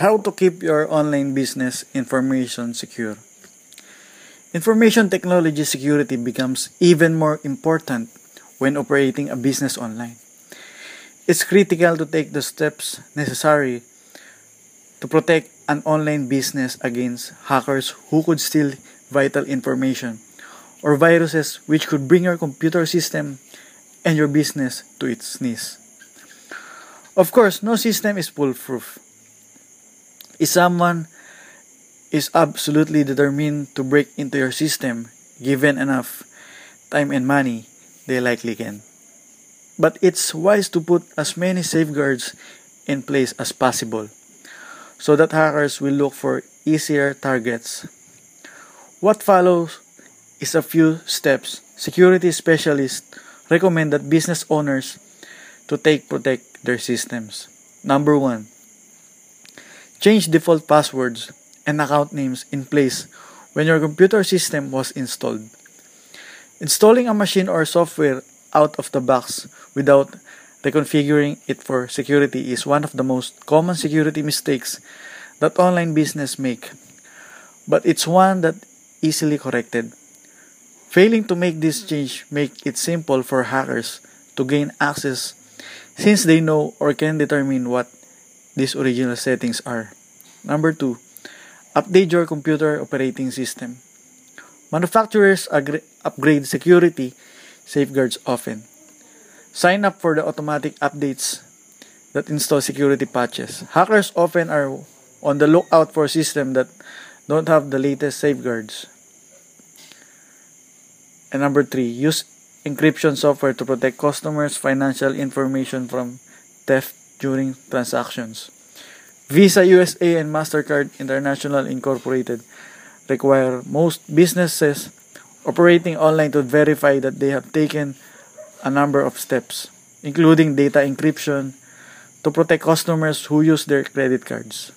How to keep your online business information secure. Information technology security becomes even more important when operating a business online. It's critical to take the steps necessary to protect an online business against hackers who could steal vital information or viruses which could bring your computer system and your business to its knees. Of course, no system is foolproof. If someone is absolutely determined to break into your system, given enough time and money, they likely can. But it's wise to put as many safeguards in place as possible so that hackers will look for easier targets. What follows is a few steps security specialists recommend that business owners to take protect their systems. Number 1. Change default passwords and account names in place when your computer system was installed. Installing a machine or software out of the box without reconfiguring it for security is one of the most common security mistakes that online business make. But it's one that easily corrected. Failing to make this change make it simple for hackers to gain access since they know or can determine what these original settings are. Number 2, update your computer operating system. Manufacturers upgrade security safeguards often. Sign up for the automatic updates that install security patches. Hackers often are on the lookout for systems that don't have the latest safeguards. And number three, use encryption software to protect customers' financial information from theft during transactions. Visa USA and MasterCard International Incorporated require most businesses operating online to verify that they have taken a number of steps, including data encryption, to protect customers who use their credit cards.